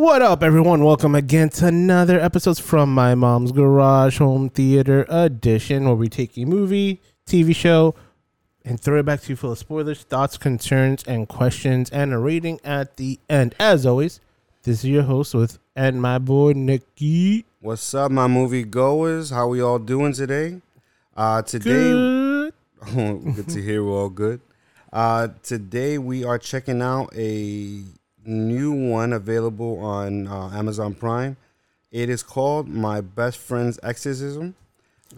What up, everyone? Welcome again to another episode from my mom's garage home theater edition, where we take a movie, TV show, and throw it back to you full of spoilers, thoughts, concerns, and questions, and a rating at the end. As always, this is your host with and my boy Nikki. What's up, my movie goers? How we all doing today? Uh, today, Good. good to hear we're all good. Uh, today we are checking out a new one available on uh, Amazon Prime. It is called My Best Friend's Exorcism.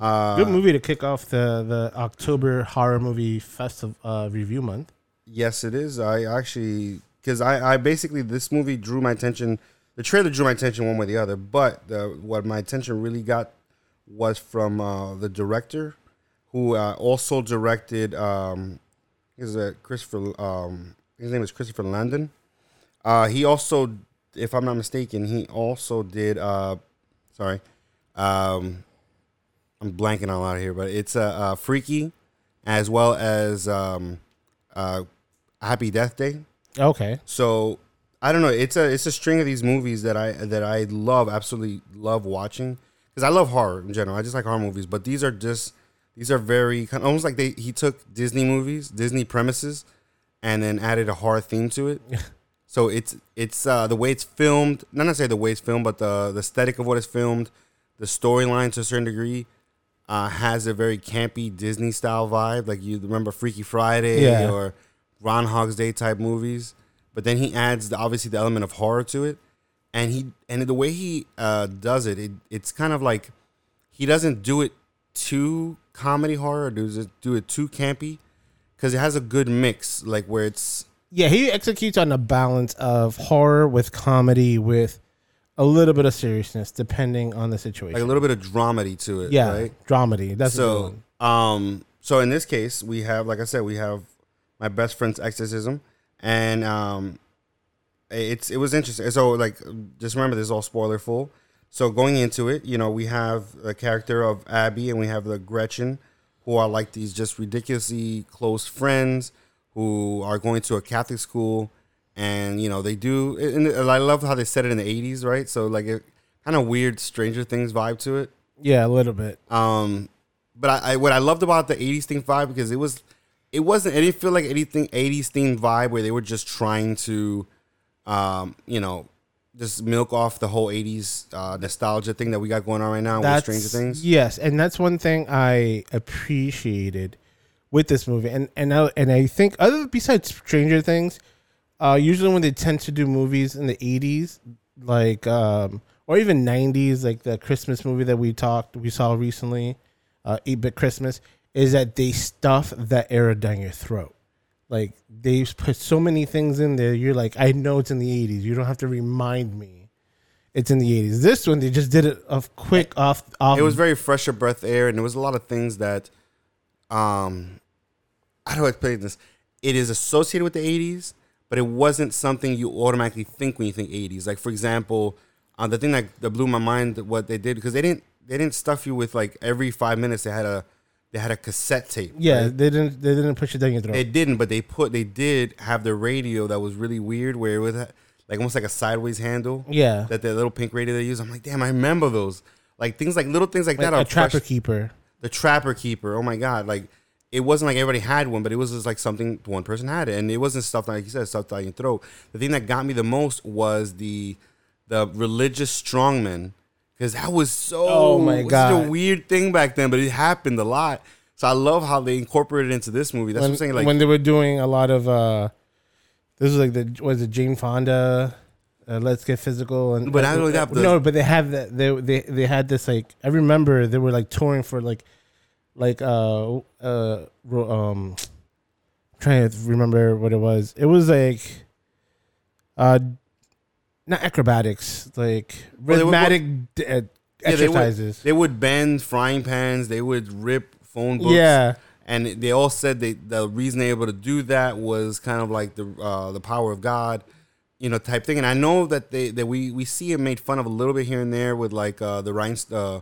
Uh, Good movie to kick off the the October horror movie festival uh, review month. Yes, it is. I actually because I, I basically this movie drew my attention. The trailer drew my attention one way or the other, but the, what my attention really got was from uh, the director, who uh, also directed. Um, is a Christopher. Um, his name is Christopher Landon. Uh, he also, if I'm not mistaken, he also did. Uh, sorry, um, I'm blanking on a lot here, but it's a uh, uh, Freaky, as well as um, uh, Happy Death Day. Okay. So I don't know. It's a it's a string of these movies that I that I love, absolutely love watching because I love horror in general. I just like horror movies, but these are just these are very kind of almost like they he took Disney movies, Disney premises, and then added a horror theme to it. so it's it's uh, the way it's filmed, not necessarily the way it's filmed, but the the aesthetic of what it's filmed, the storyline to a certain degree. Uh, has a very campy Disney style vibe, like you remember Freaky Friday Yeah. or Groundhog's Day type movies. But then he adds the, obviously the element of horror to it, and he and the way he uh, does it, it, it's kind of like he doesn't do it too comedy horror, or does it do it too campy? Because it has a good mix, like where it's Yeah, he executes on a balance of horror with comedy with a little bit of seriousness, depending on the situation. like a little bit of dramedy to it. yeah, right? dramedy. That's so um so in this case we have like i said we have my best friend's exorcism and um it's it was interesting so like just remember this is all spoiler full so going into it you know we have the character of abby and we have the gretchen who are like these just ridiculously close friends who are going to a catholic school and you know they do and i love how they said it in the 80s right so like it kind of weird stranger things vibe to it Yeah, a little bit. um, but I, I what I loved about the '80s theme vibe because it was, it wasn't. It didn't feel like anything '80s theme vibe where they were just trying to, um, you know, just milk off the whole '80s uh, nostalgia thing that we got going on right now with Stranger Things. Yes, and that's one thing I appreciated with this movie, and and I, and I think other besides Stranger Things, uh, usually when they tend to do movies in the '80s, like um, or even '90s, like the Christmas movie that we talked we saw recently, uh, Eight Bit Christmas, is that they stuff that era down your throat. Like they put so many things in there, you're like, I know it's in the '80s. You don't have to remind me. It's in the '80s. This one, they just did it of quick off. off It was very fresh of breath air, and there was a lot of things that, um, how do I explain this? It is associated with the '80s, but it wasn't something you automatically think when you think '80s. Like for example, uh, the thing that, that blew my mind what they did because they didn't they didn't stuff you with like every five minutes they had a they had a cassette tape. Yeah, right? they didn't. They didn't push it down your throat. They didn't, but they put they did have the radio that was really weird, where it was like almost like a sideways handle. yeah, That the little pink radio they use. I'm like, damn, I remember those. Like things like little things like, like that are a trapper fresh- keeper. the trapper keeper. Oh my god! Like it wasn't like everybody had one, but it was just like something one person had it, and it wasn't stuff like you said, stuff down your throat. The thing that got me the most was the the religious strongman because that was so. Oh my God. a weird thing back then, but it happened a lot. So I love how they incorporated it into this movie. That's when, what I'm saying. Like when they were doing a lot of. uh This was like the was it Jane Fonda. Uh, Let's get physical and But not only that, but the- no, but they have that they they they had this like I remember they were like touring for like like uh uh um trying to remember what it was. It was like uh not acrobatics like Well, they were- rhythmatic d- uh, Yeah, they would- exercises. they would bend frying pans, they would rip phone books. yeah. and they all said they the reason they were able to do that was kind of like the uh, the power of God, you know, type thing. And I know that they that we we see it made fun of a little bit here and there with like uh, the Rhinest- uh,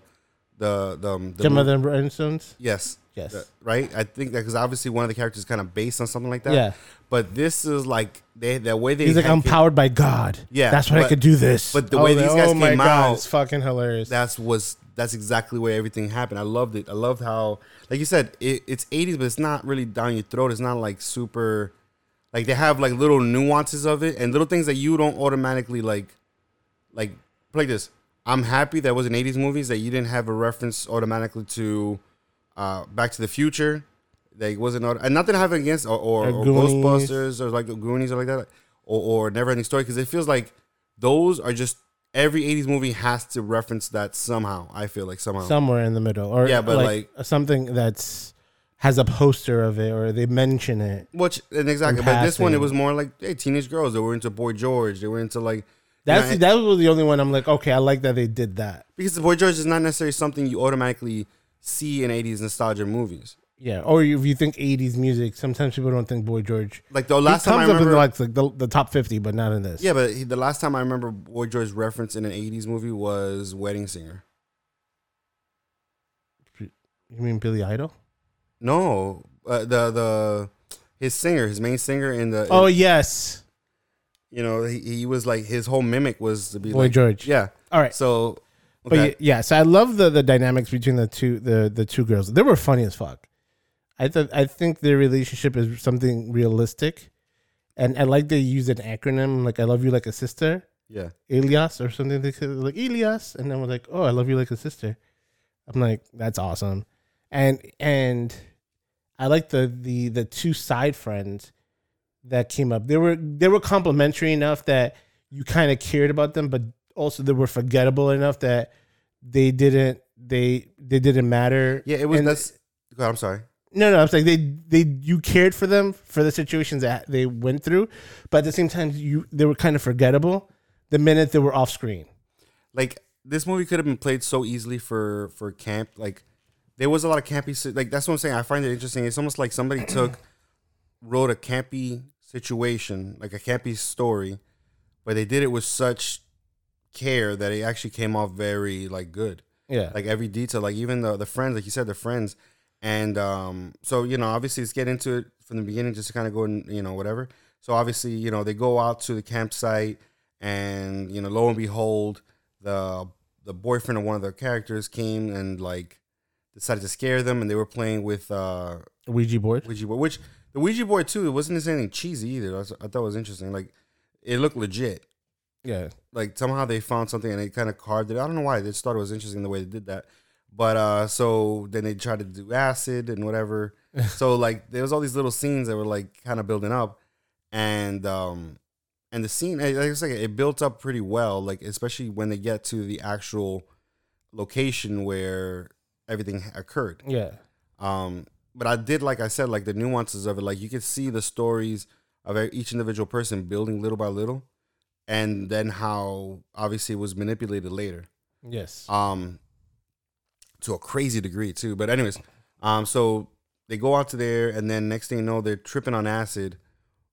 the the, um, the Gem of Rhinestones. yes Yes. the- right I think that because obviously one of the characters is kind of based on something like that yeah. but this is like they the way they He's like, had- I'm powered by God. Yeah, That's why I but- could do this. but the way these guys oh my came out- it's fucking hilarious. that's was that's exactly where everything happened. I loved it. I loved how, like you said, it, it's '80s, but it's not really down your throat. It's not like super, like they have like little nuances of it and little things that you don't automatically like, like play this. I'm happy that was in '80s movies that you didn't have a reference automatically to uh, Back to the Future. That wasn't, auto- and nothing have against or, or, Or Ghostbusters or like the Goonies or like that, or, or Never Ending Story because it feels like those are just every 80s movie has to reference that somehow i feel like somehow Somewhere in the middle, or Yeah, but like, something that's has a poster of it, or they mention it. which and exactly but this one it was more like hey teenage girls they were into boy george they were into like That's that was the only one I'm like, okay, I like that they did that. because the boy george is not necessarily something you automatically see in 80s nostalgia movies Yeah, or if you think '80s music, sometimes people don't think Boy George. like the last time i in remember like, like the, the top 50, but not in this. yeah but he, the last time i remember boy george reference in an 80s movie was wedding singer you mean Billy Idol? no uh, the the his singer his main singer in the Oh yes, you know he, he was like his whole mimic was to be Boy like George. yeah All right, so but okay. y- yeah, so I love the the dynamics between the two the the two girls. They were funny as fuck. I th- I think their relationship is something realistic, and I like they use an acronym like "I love you like a sister." yeah Elias or something. They said like Elias, and then we're like, "Oh, I love you like a sister." I'm like, "That's awesome," and and I like the the the two side friends that came up. They were they were complimentary enough that you kind of cared about them, but also they were forgettable enough that they didn't they they didn't matter. Yeah, it was. And- that's. God, I'm sorry. no, no, I'm saying they they you cared for them for the situations that they went through, but at the same time you they were kind of forgettable the minute they were off screen. Like this movie could have been played so easily for for camp. Like there was a lot of campy. Like that's what I'm saying. I find it interesting. It's almost like somebody took wrote a campy situation, like a campy story, but they did it with such care that it actually came off very like good. Yeah, like every detail, like even the the friends, like you said, the friends, and um, so you know, obviously, let's get into it from the beginning, just to kind of go and you know whatever. So obviously, you know, they go out to the campsite, and you know, lo and behold, the the boyfriend of one of the characters came and like decided to scare them, and they were playing with uh Ouija board. Ouija board, which the Ouija board too, it wasn't anything cheesy either. I, was- I thought it was interesting, like it looked legit Yeah, like somehow they found something and they kind of carved it. I don't know why. They just thought it was interesting the way they did that. But uh so then they tried to do acid and whatever. so like there was all these little scenes that were like kind of building up and um and the scene like I was like it built up pretty well like especially when they get to the actual location where everything occurred. yeah, Um, but I did, like I said, like the nuances of it. Like you could see the stories of each individual person building little by little, and then how obviously it was manipulated later, yes. um, to a crazy degree too. But anyways, um, so they go out to there, and then next thing you know, they're tripping on acid,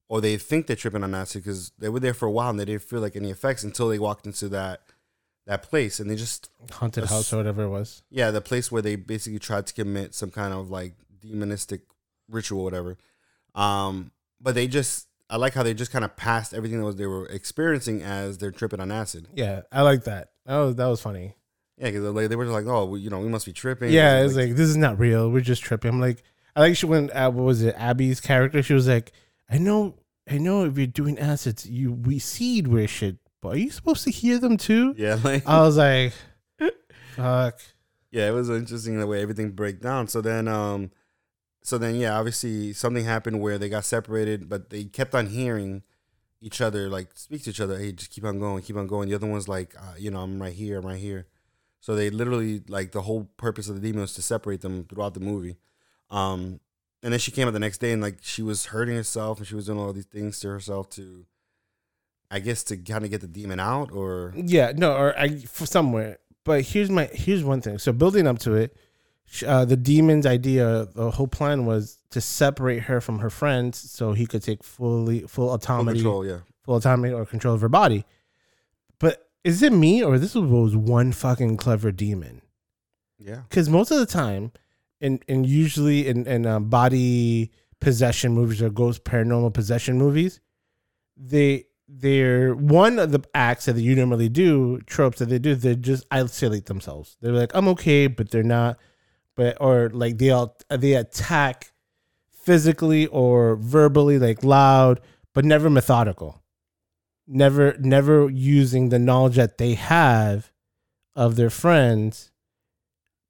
or they think they're tripping on acid because they were there for a while and they didn't feel like any effects until they walked into that that place, and they just Haunted Ass- house or whatever it was. yeah, the place where they basically tried to commit some kind of like demonistic ritual, whatever. Um, but they just, I like how they just kind of passed everything that was they were experiencing as they're tripping on acid. Yeah, I like that. That was that was funny. Yeah, because like, they were just like, oh, we, you know, we must be tripping. Yeah, it's like this is not real. We're just tripping. I'm like, I like she when uh, what was it? Abby's character. She was like, I know, I know. If you're doing acids, you we seed where shit. But are you supposed to hear them too? yeah, like I was like, fuck. yeah, it was interesting the way everything broke down. So then, um, so then, yeah, obviously something happened where they got separated, but they kept on hearing each other like speak to each other. Hey, just keep on going, keep on going. The other one's like, uh, you know, I'm right here, I'm right here. So they literally like the whole purpose of the demon was to separate them throughout the movie. Um, and then she came out the next day and like she was hurting herself and she was doing all these things to herself to, I guess, to kind of get the demon out or Yeah, no, or I for somewhere. But here's my here's one thing. So building up to it, uh, the demon's idea, the whole plan was to separate her from her friends, so he could take fully full full autonomy, control. Yeah. full autonomy or control of her body. But is it me or this was one fucking clever demon? Yeah. because most of the time, and and usually in in um, body possession movies or ghost paranormal possession movies, they they're one of the acts that you normally do tropes that they do they just isolate themselves. They're like I'm okay, but they're not, but or like they all they attack physically or verbally like loud, but never methodical. Never never using the knowledge that they have of their friends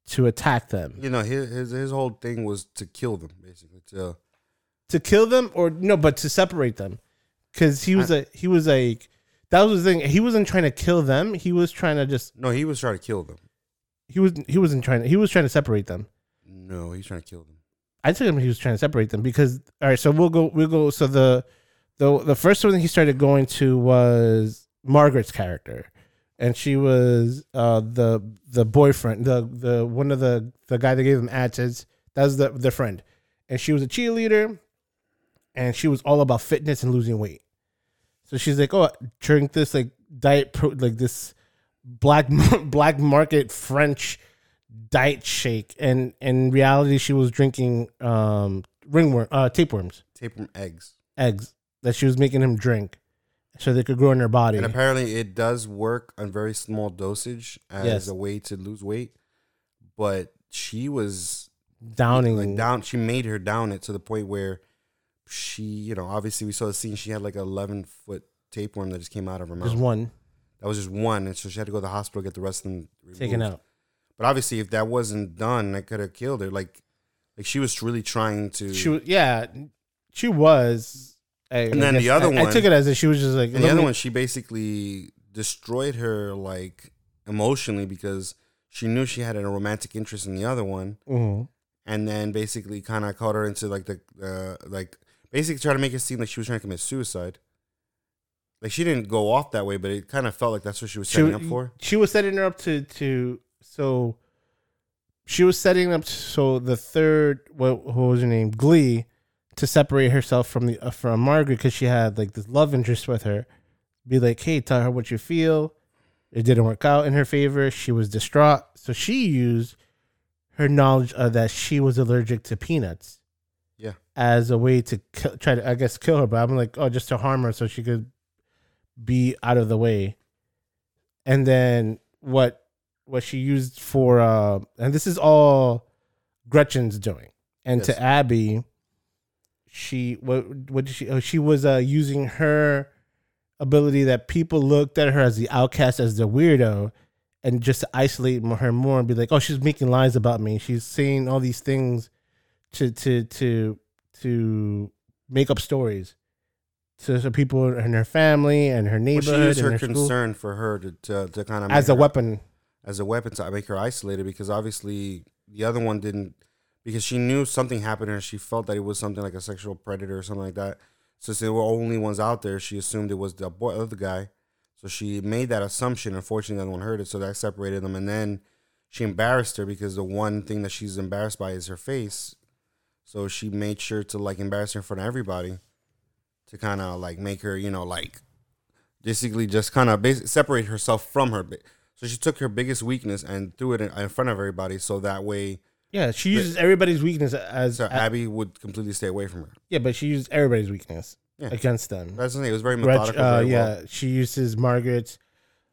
to attack them You know, his his, his whole thing was to kill them, basically. To to kill them or no but to separate them because he was a he was like that was the thing he wasn't trying to kill them he was trying to just no, he was trying to kill them. He was he wasn't trying to he was trying to separate them. No, he's trying to kill them. i took him he was trying to separate them because all right so we'll go we'll go so the the the first one that he started going to was margaret's character. And she was uh the the boyfriend the the one of the the guy that gave them ads that was the their friend. And she was a cheerleader and she was all about fitness and losing weight. So she's like oh drink this like diet pro like this black black market french diet shake and in reality she was drinking um ringworm uh tapeworms Tapeworm eggs. eggs that she was making him drink so they could grow in her body And apparently, it does work on very small dosage as Yes. a way to lose weight. But she was downing like down. She made her down it to the point where she, you know, obviously we saw the scene. She had like an eleven foot tapeworm that just came out of her mouth. just one That was just one, and so she had to go to the hospital get the rest of them removed. taken out But obviously, if that wasn't done, I could have killed her. Like, like she was really trying to. she was yeah she was I, And then the guess- other I, I one- took it as if she was just like and the let other me- one, she basically destroyed her like emotionally because she knew she had a romantic interest in the other one, Mhm. and then basically kind of caught her into like the uh, like basically try to make it seem like she was trying to commit suicide. Like she didn't go off that way, but it kind of felt like that's what she was she, setting up for. she was setting her up to to so she was setting up so the third what, what was her name Glee to separate herself from the uh, from Margaret because she had like this love interest with her. Be like, hey, tell her what you feel. It didn't work out in her favor. She was distraught, so she used her knowledge of that she was allergic to peanuts. Yeah. as a way to kill, try to, I guess, kill her. But I'm like, oh, just to harm her so she could be out of the way. And then what what she used for uh and this is all Gretchen's doing. And Yes. to Abby, she what what did she oh, she was uh using her ability that people looked at her as the outcast as the weirdo and just to isolate her more and be like, oh, she's making lies about me. She's saying all these things to to to to make up stories to, to people in her family and her Well, neighborhood she used and her her concern for her to to, to kind of as a weapon. as a weapon to make her isolated because obviously the other one didn't because she knew something happened to her. She felt that it was something like a sexual predator or something like that. Since they were only ones out there, she assumed it was the boy, other guy. So she made that assumption. Unfortunately, the other one heard it, so that separated them. And then she embarrassed her because the one thing that she's embarrassed by is her face. So she made sure to like embarrass her in front of everybody to kind of like make her, you know, like basically just kind of bas- separate herself from her. So she took her biggest weakness and threw it in, in front of everybody, so that way, Yeah, she uses everybody's weakness as so a- Abby would completely stay away from her. yeah, but she used everybody's weakness Yeah. against them. That's the thing; it was very methodical. uh, very yeah, well. she uses Margaret's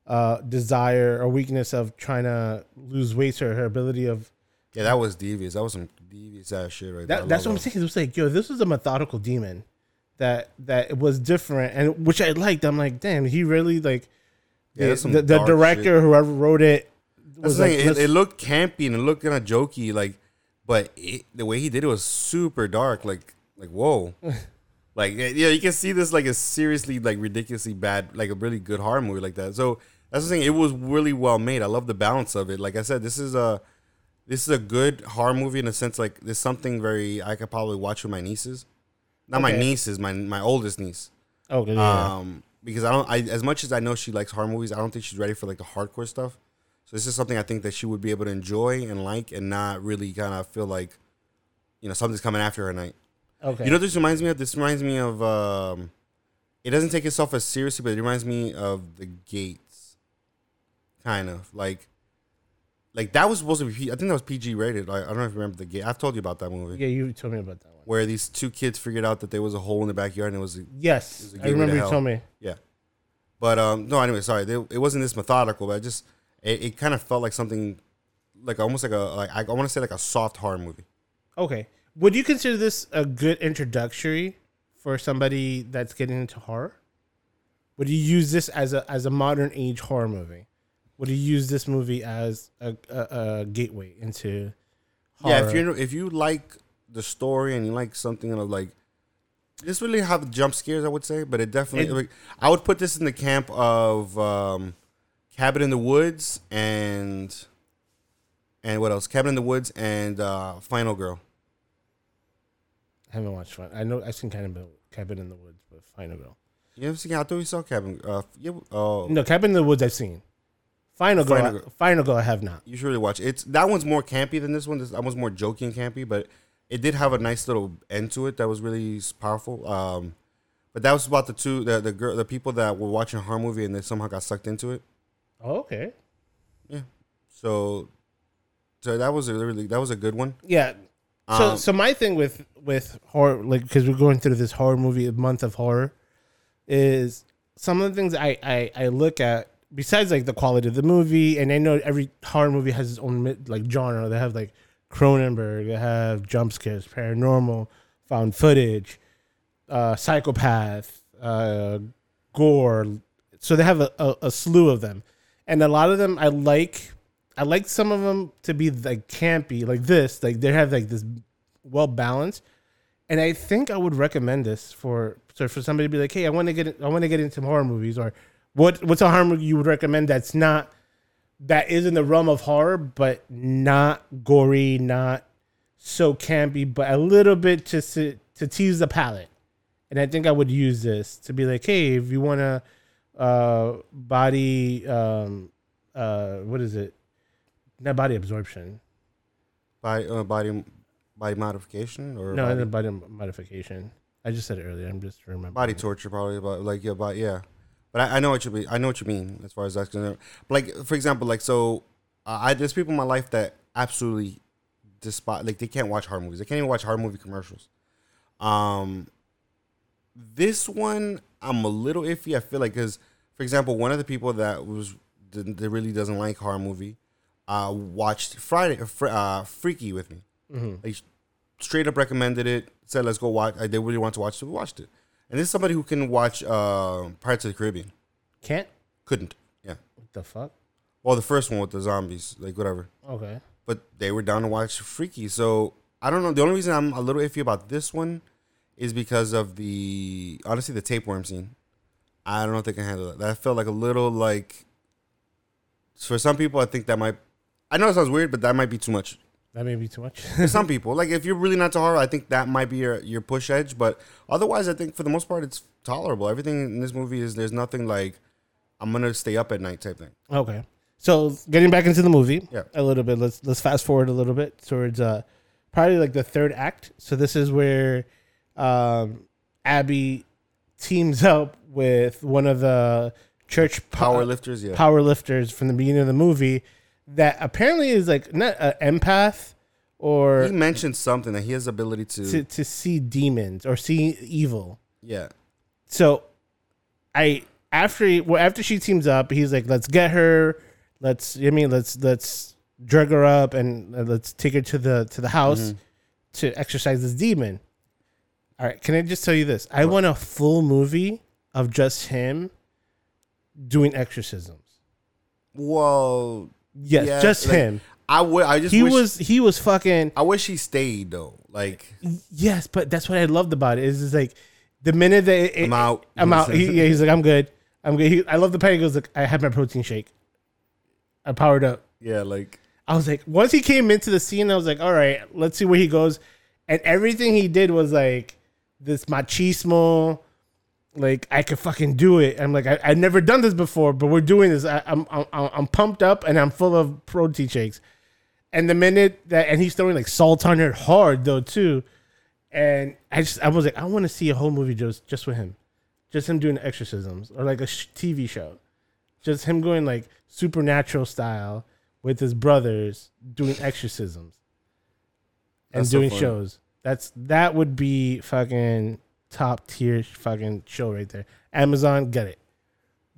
uh, desire or weakness of trying to lose weight or her ability of yeah, that was devious. That was some devious ass shit right there. That's what I'm saying. It was like, yo, this was a methodical demon that that it was different and which I liked. I'm like, damn, he really like Yeah, the, the, the director, whoever wrote it, was like. It, it looked campy and it looked kind of jokey, like, but it, the way he did it was super dark. Like, like whoa, like yeah, you can see this like a seriously like ridiculously bad, like a really good horror movie like that. So that's the thing. It was really well made. I love the balance of it. Like I said, this is a this is a good horror movie in a sense. Like there's something very I could probably watch with my nieces. Not my Okay. nieces, my my oldest niece. oh yeah, Um, because I don't, I as much as I know she likes horror movies, I don't think she's ready for like the hardcore stuff. So this is something I think that she would be able to enjoy and like, and not really kind of feel like, you know, something's coming after her at night. okay. You know, what this reminds me of. This reminds me of. Um, it doesn't take itself as seriously, but it reminds me of the Gates. Kind of like, like that was supposed to be. P- I think that was PG rated. Like, I don't know if you remember the Gate. I've told you about that movie Yeah, you told me about that. Where these two kids figured out that there was a hole in the backyard and it was. a, Yes, It's a I remember you hell. told me. Yeah, but um, no. Anyway, sorry. They, it wasn't this methodical, but I just it, it kind of felt like something, like almost like a like I, I want to say like a soft horror movie. Okay, would you consider this a good introductory for somebody that's getting into horror? Would you use this as a as a modern age horror movie? Would you use this movie as a, a, a gateway into horror? Yeah, if you if you like the story and you like something of like this really have jump scares, I would say, but it definitely It- like, I would put this in the camp of um, Cabin in the Woods and and what else? Cabin in the Woods and uh, Final Girl. I haven't watched one. I know I've seen kind of Cabin in the Woods, but Final Girl. You ever seen? I thought we saw Cabin. Uh, yeah, oh, No, Cabin in the Woods I've seen. Final Girl, Final Final Girl. Girl, Final Girl I have not. you should really watch it. It's that one's more campy than this one. This that one's more joking campy, but it did have a nice little end to it that was really powerful. Um, but that was about the two the the girl the people that were watching a horror movie and they somehow got sucked into it. Oh, okay. Yeah. So, so that was a really that was a good one. Yeah. So Um, so my thing with with horror, like because we're going through this horror movie month of horror, is some of the things I I, I look at besides like the quality of the movie, and I know every horror movie has its own like genre. They have like Cronenberg, they have jump scares, paranormal, found footage, uh, psychopath, uh, gore. So they have a, a, a slew of them, and a lot of them I like. I like some of them to be like campy, like this. Like they have like this well balanced, and I think I would recommend this for so for somebody to be like, hey, I want to get I want to get into horror movies, or what what's a horror movie you would recommend that's not that is in the realm of horror, but not gory, not so campy, but a little bit to to tease the palate. And I think I would use this to be like, hey, if you want to uh, body, um, uh, what is it? Not body absorption. Body uh, body body modification or No, body, not body modification. I just said it earlier. I'm just remembering. body torture probably, but like yeah, but yeah. But I, I know what you mean. I know what you mean as far as that's concerned. But like for example, like so, uh, I there's people in my life that absolutely despise like they can't watch horror movies. They can't even watch horror movie commercials. Um, this one I'm a little iffy. I feel like because for example, one of the people that was that really doesn't like horror movie, uh, watched Friday uh, uh, Freaky with me. hmm Like straight up recommended it. Said let's go watch. I they really want to watch, so we watched it. And this is somebody who can watch uh, Pirates of the Caribbean. Can't. Couldn't. Yeah. What the fuck? Well, the first one with the zombies, like whatever. Okay. But they were down to watch Freaky. So I don't know. The only reason I'm a little iffy about this one is because of the honestly the tapeworm scene. I don't know if they can handle that. That felt like a little like for some people. I think that might. I know it sounds weird, but that might be too much. That may be too much. For some people, like if you're really not to horror, I think that might be your, your push edge. But otherwise, I think for the most part, it's tolerable. Everything in this movie is there's nothing like I'm gonna stay up at night type thing. okay. So getting back into the movie Yeah. a little bit. Let's let's fast forward a little bit towards uh probably like the third act. So this is where um Abby teams up with one of the church Power po- lifters, yeah. power lifters from the beginning of the movie that apparently is like not an empath or he mentioned something that he has the ability to, to, to see demons or see evil. yeah. So I after he, well, after she teams up, he's like, "Let's get her. Let's I mean, let's let's drug her up and let's take her to the to the house Mhm. to exercise this demon." All right, can I just tell you this? I want a full movie of just him doing exorcisms. Well, Yes, Yeah, just like, him. I would. I just He wish, was he was fucking I wish he stayed though. Like yes, but that's what I loved about it. Is is like the minute that it, I'm out. I'm out. He, yeah, he's like, I'm good. I'm good. He, I love the part. He goes like, I had my protein shake. I powered up. yeah, like I was like, once he came into the scene, I was like, all right, let's see where he goes. And everything he did was like this machismo, like I could fucking do it. I'm like, I, I've never done this before, but we're doing this. I, I'm, I'm I'm pumped up and I'm full of protein shakes. And the minute that, and he's throwing like salt on it hard though too. And I just, I was like, I want to see a whole movie just just with him, just him doing exorcisms or like a sh- TV show, just him going like supernatural style with his brothers doing exorcisms and That's doing funny. shows. That's that would be fucking top tier fucking show right there. Amazon, get it.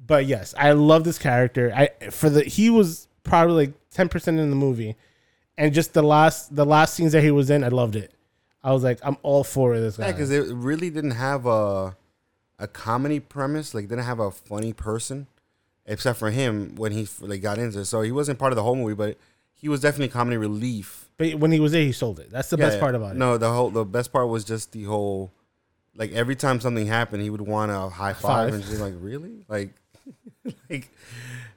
But yes, I love this character. I for the he was probably like ten percent in the movie, and just the last the last scenes that he was in, I loved it. I was like, I'm all for this guy. Yeah, because it really didn't have a a comedy premise. Like, didn't have a funny person, except for him when he like got into it. So he wasn't part of the whole movie, but he was definitely comedy relief. but when he was there, he sold it. That's the Yeah, best yeah. part about it. No, the whole the best part was just the whole. Like every time something happened, he would want a high five, Five. and she's like, "Really?" Like, like,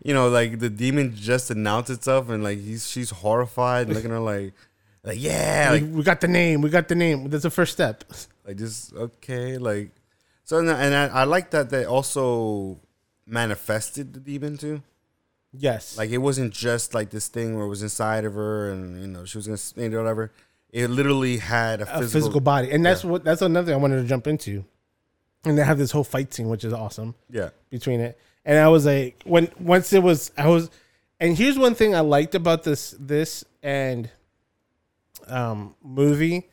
you know, like the demon just announced itself, and like he's she's horrified, and looking at her like, like yeah, we, like we got the name. We got the name. That's the first step. like just okay like so and, and I, I like that they also manifested the demon too Yes. like it wasn't just like this thing where it was inside of her and you know she was gonna it or whatever it literally had a a physical, physical, body, and that's yeah. what that's another thing I wanted to jump into. And they have this whole fight scene, which is awesome yeah between it. And I was like, when once it was, I was, and here's one thing I liked about this this and um movie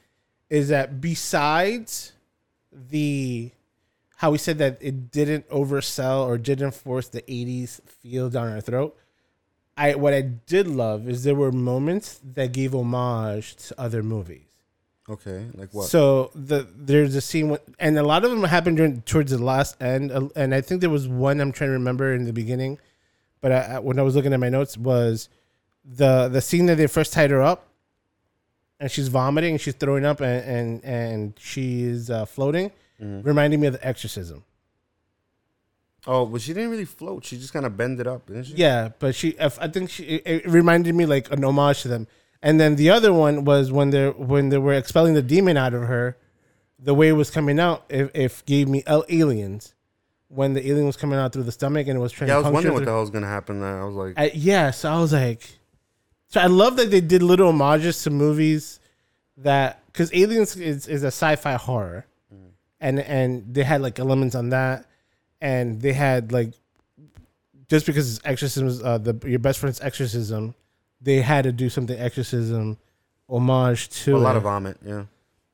is that besides the how we said that it didn't oversell or didn't force the 80s feel down our throat i what i did love is there were moments that gave homage to other movies. Okay like what? So the there's a scene when, and a lot of them happened during towards the last end, uh, and I think there was one I'm trying to remember in the beginning, but I, when I was looking at my notes was the the scene that they first tied her up, and she's vomiting and she's throwing up and and, and she's uh, floating, reminding me of the exorcism. Oh but she didn't really float. She just kind of bended up didn't she? Yeah, but she I think she it, reminded me like an homage to them. And then the other one was when they when they were expelling the demon out of her, the way it was coming out, if, if gave me aliens. When the alien was coming out through the stomach and it was trying yeah i was wondering what the hell was gonna happen there. I was like I, yeah, so I was like, so I love that they did little homages to movies that because Aliens is, is a sci-fi horror, mm. and and they had like elements on that, and they had like just because it's exorcism, uh, the your best friend's exorcism, they had to do something exorcism homage to a lot it. of vomit yeah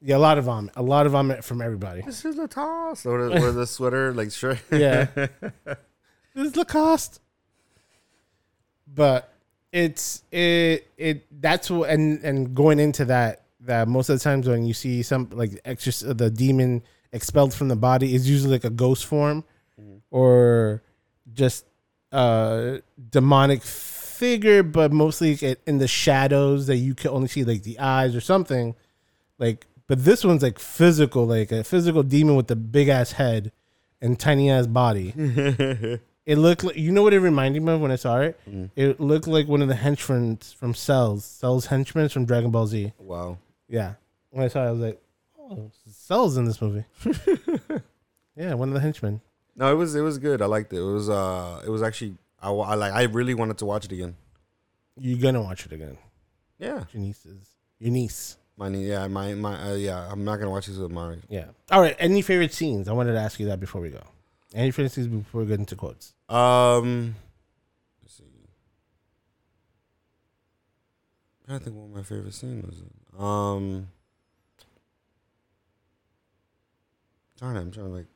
yeah, a lot of vomit, a lot of vomit from everybody. this is a toss or the, or the sweater like sure Yeah. this is Lacoste. But it's it it that's what and and going into that that most of the times when you see some like extra the demon expelled from the body is usually like a ghost form or just uh demonic figure but mostly in the shadows that you can only see like the eyes or something. Like but this one's like physical like a physical demon with a big ass head and tiny ass body. It looked like you know what it reminded me of when i saw it? It looked like one of the henchmen from Cell's. Cell's henchmen from dragon ball z. Wow. Yeah. When i saw it i was like oh Cell's in this movie. Yeah one of the henchmen no it was it was good i liked it it was uh it was actually I, I like i really wanted to watch it again you're gonna watch it again yeah your niece is your niece My nie- yeah, my my uh, yeah. I'm not gonna watch this with Mari. yeah all right any favorite scenes i wanted to ask you that before we go any favorite scenes before we get into quotes Um, let's see. I think one of my favorite scenes was. Um, trying I'm trying to like.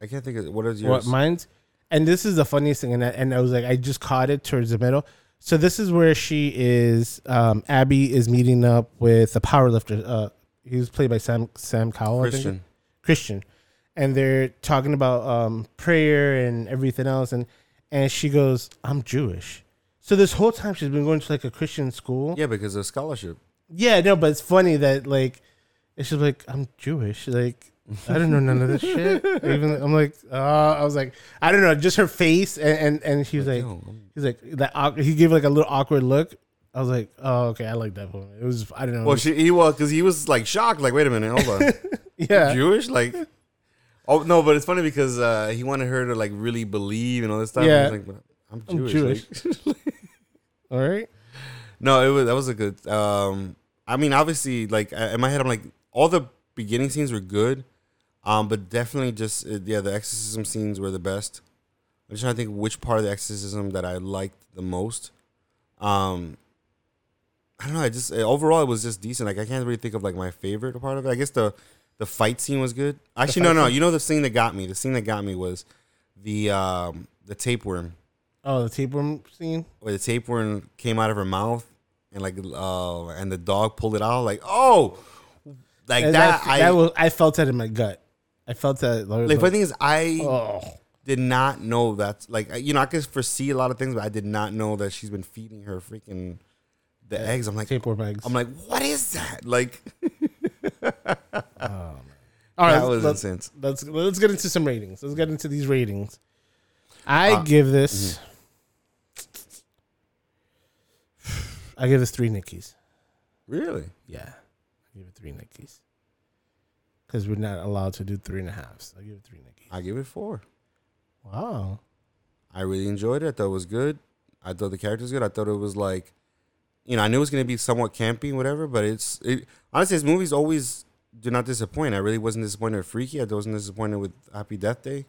I can't think of what is yours. What mine's, and this is the funniest thing, and I, and I was like, I just caught it towards the middle. So this is where she is. Um, Abby is meeting up with a power lifter. Uh, he was played by Sam Sam Cowell. Christian. Christian, and they're talking about um, prayer and everything else, and and she goes, "I'm Jewish." So this whole time she's been going to like a Christian school. Yeah, because of scholarship. Yeah, no, but it's funny that like it's just like I'm Jewish. Like I don't know none of this shit. Even I'm like, uh, I was like, I don't know, just her face, and and, and she was like, he's like that. awk- He gave like a little awkward look. I was like, oh, okay, I like that one. It was, I don't know. well, she he was because he was like shocked. Like, wait a minute, hold on, yeah, Jewish? Like, oh no, but it's funny because uh, he wanted her to like really believe and all this stuff. Yeah. Like, but I'm Jewish. Jewish. like- all right. No, it was that was a good. Um, I mean, obviously, like in my head, I'm like all the beginning scenes were good, um, but definitely just uh, yeah, the exorcism scenes were the best. I'm just trying to think which part of the exorcism that I liked the most. Um, I don't know. I just overall it was just decent. Like I can't really think of like my favorite part of it. I guess the the fight scene was good. Actually, no, no. scene? You know the scene that got me. The scene that got me was the um the tapeworm. Oh, the tapeworm scene. Where the tapeworm came out of her mouth and like uh and the dog pulled it out. Like oh, like And that. that, I that was, I felt that in my gut. I felt that. Like, like. The thing is, I oh, did not know that. Like you know, I could foresee a lot of things, but I did not know that she's been feeding her freaking the eggs. I'm like, tapeworm eggs. I'm like, what is that? Like All right, that was let's, intense. let's let's get into some ratings. Let's get into these ratings. I Uh, give this. I give this three Nickies. Really? Yeah, I give it three Nickies. Because we're not allowed to do three and a half. a. I give it three Nickies. I give it four. Wow. I really enjoyed it. I thought it was good. I thought the character was good. I thought it was like, you know, I knew it was gonna be somewhat campy, whatever. But it's it, honestly, his movies always do not disappoint. I really wasn't disappointed with Freaky. I wasn't disappointed with Happy Death Day,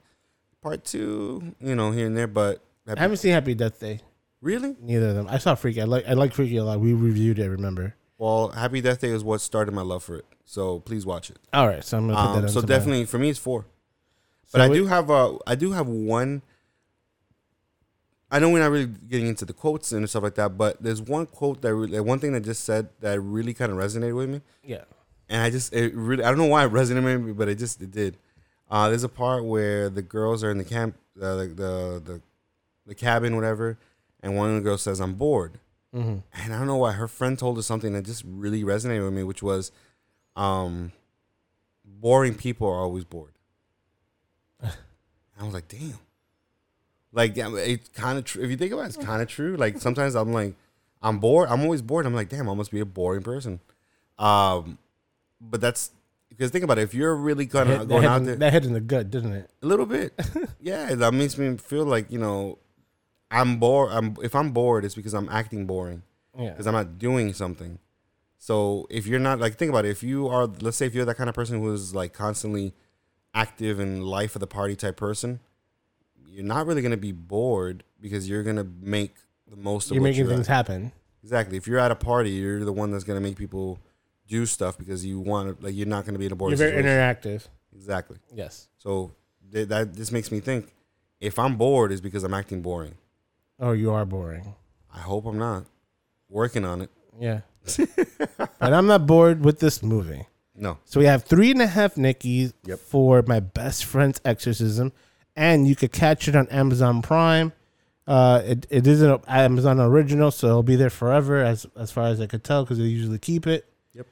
Part Two. You know, here and there. But I haven't seen Happy Death Day. really, Neither of them. I saw Freaky. I like I like Freaky a lot. We reviewed it. Remember? Well, Happy Death Day is what started my love for it. So please watch it. All right. So I'm gonna put that. Um, so into my- definitely for me, it's four. So But I we- do have a, I do have one. I know we're not really getting into the quotes and stuff like that, but there's one quote that really, one thing that just said that really kind of resonated with me, Yeah. and I just it really I don't know why it resonated with me, but it just it did. Uh, there's a part where the girls are in the camp, uh, the, the the the cabin, whatever, and one of the girls says, "I'm bored," hmm and I don't know why her friend told her something that just really resonated with me, which was, um, boring people are always bored. I was like, damn. Like yeah, it's kind of true. If you think about it, it's kind of true. Like sometimes I'm like, I'm bored. I'm always bored. I'm like, damn, I must be a boring person. Um, but that's because think about it. If you're really kind That, of that, going out in, there that hit in the gut, doesn't it? a little bit, yeah, that makes me feel like you know, I'm bored. I'm if I'm bored, it's because I'm acting boring Yeah. because I'm not doing something. So if you're not like think about it, if you are let's say if you're that kind of person who is like constantly active and life of the party type person, you're not really gonna be bored because you're gonna make the most of You're making you're things at. happen. Exactly. If you're at a party, you're the one that's gonna make people do stuff because you want to like you're not gonna be in a boring You're very situation. interactive. exactly. Yes. So th- that this makes me think if I'm bored is because I'm acting boring. Oh, you are boring. I hope I'm not. Working on it. Yeah. but I'm not bored with this movie. No. So we have three and a half Nickies Yep. for my best friend's exorcism, and you could catch it on Amazon Prime. Uh, it, it is an Amazon original, so it'll be there forever, as as far as I could tell, because they usually keep it. Yep.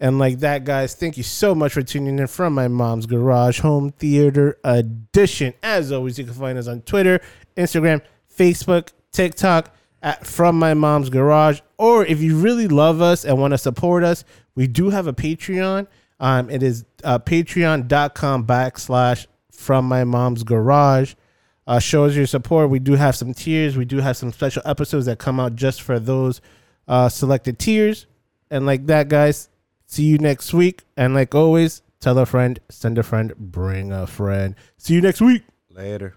And like that, guys, thank you so much for tuning in from my mom's garage home theater edition. As always, you can find us on Twitter, Instagram, Facebook, TikTok at From My Mom's Garage. Or if you really love us and want to support us, we do have a Patreon. Um, it is uh, patreon.com backslash From My Mom's Garage. Uh, shows your support. We do have some tiers. We do have some special episodes that come out just for those uh, selected tiers. And like that, guys, see you next week. And like always, tell a friend, send a friend, bring a friend. See you next week. Later.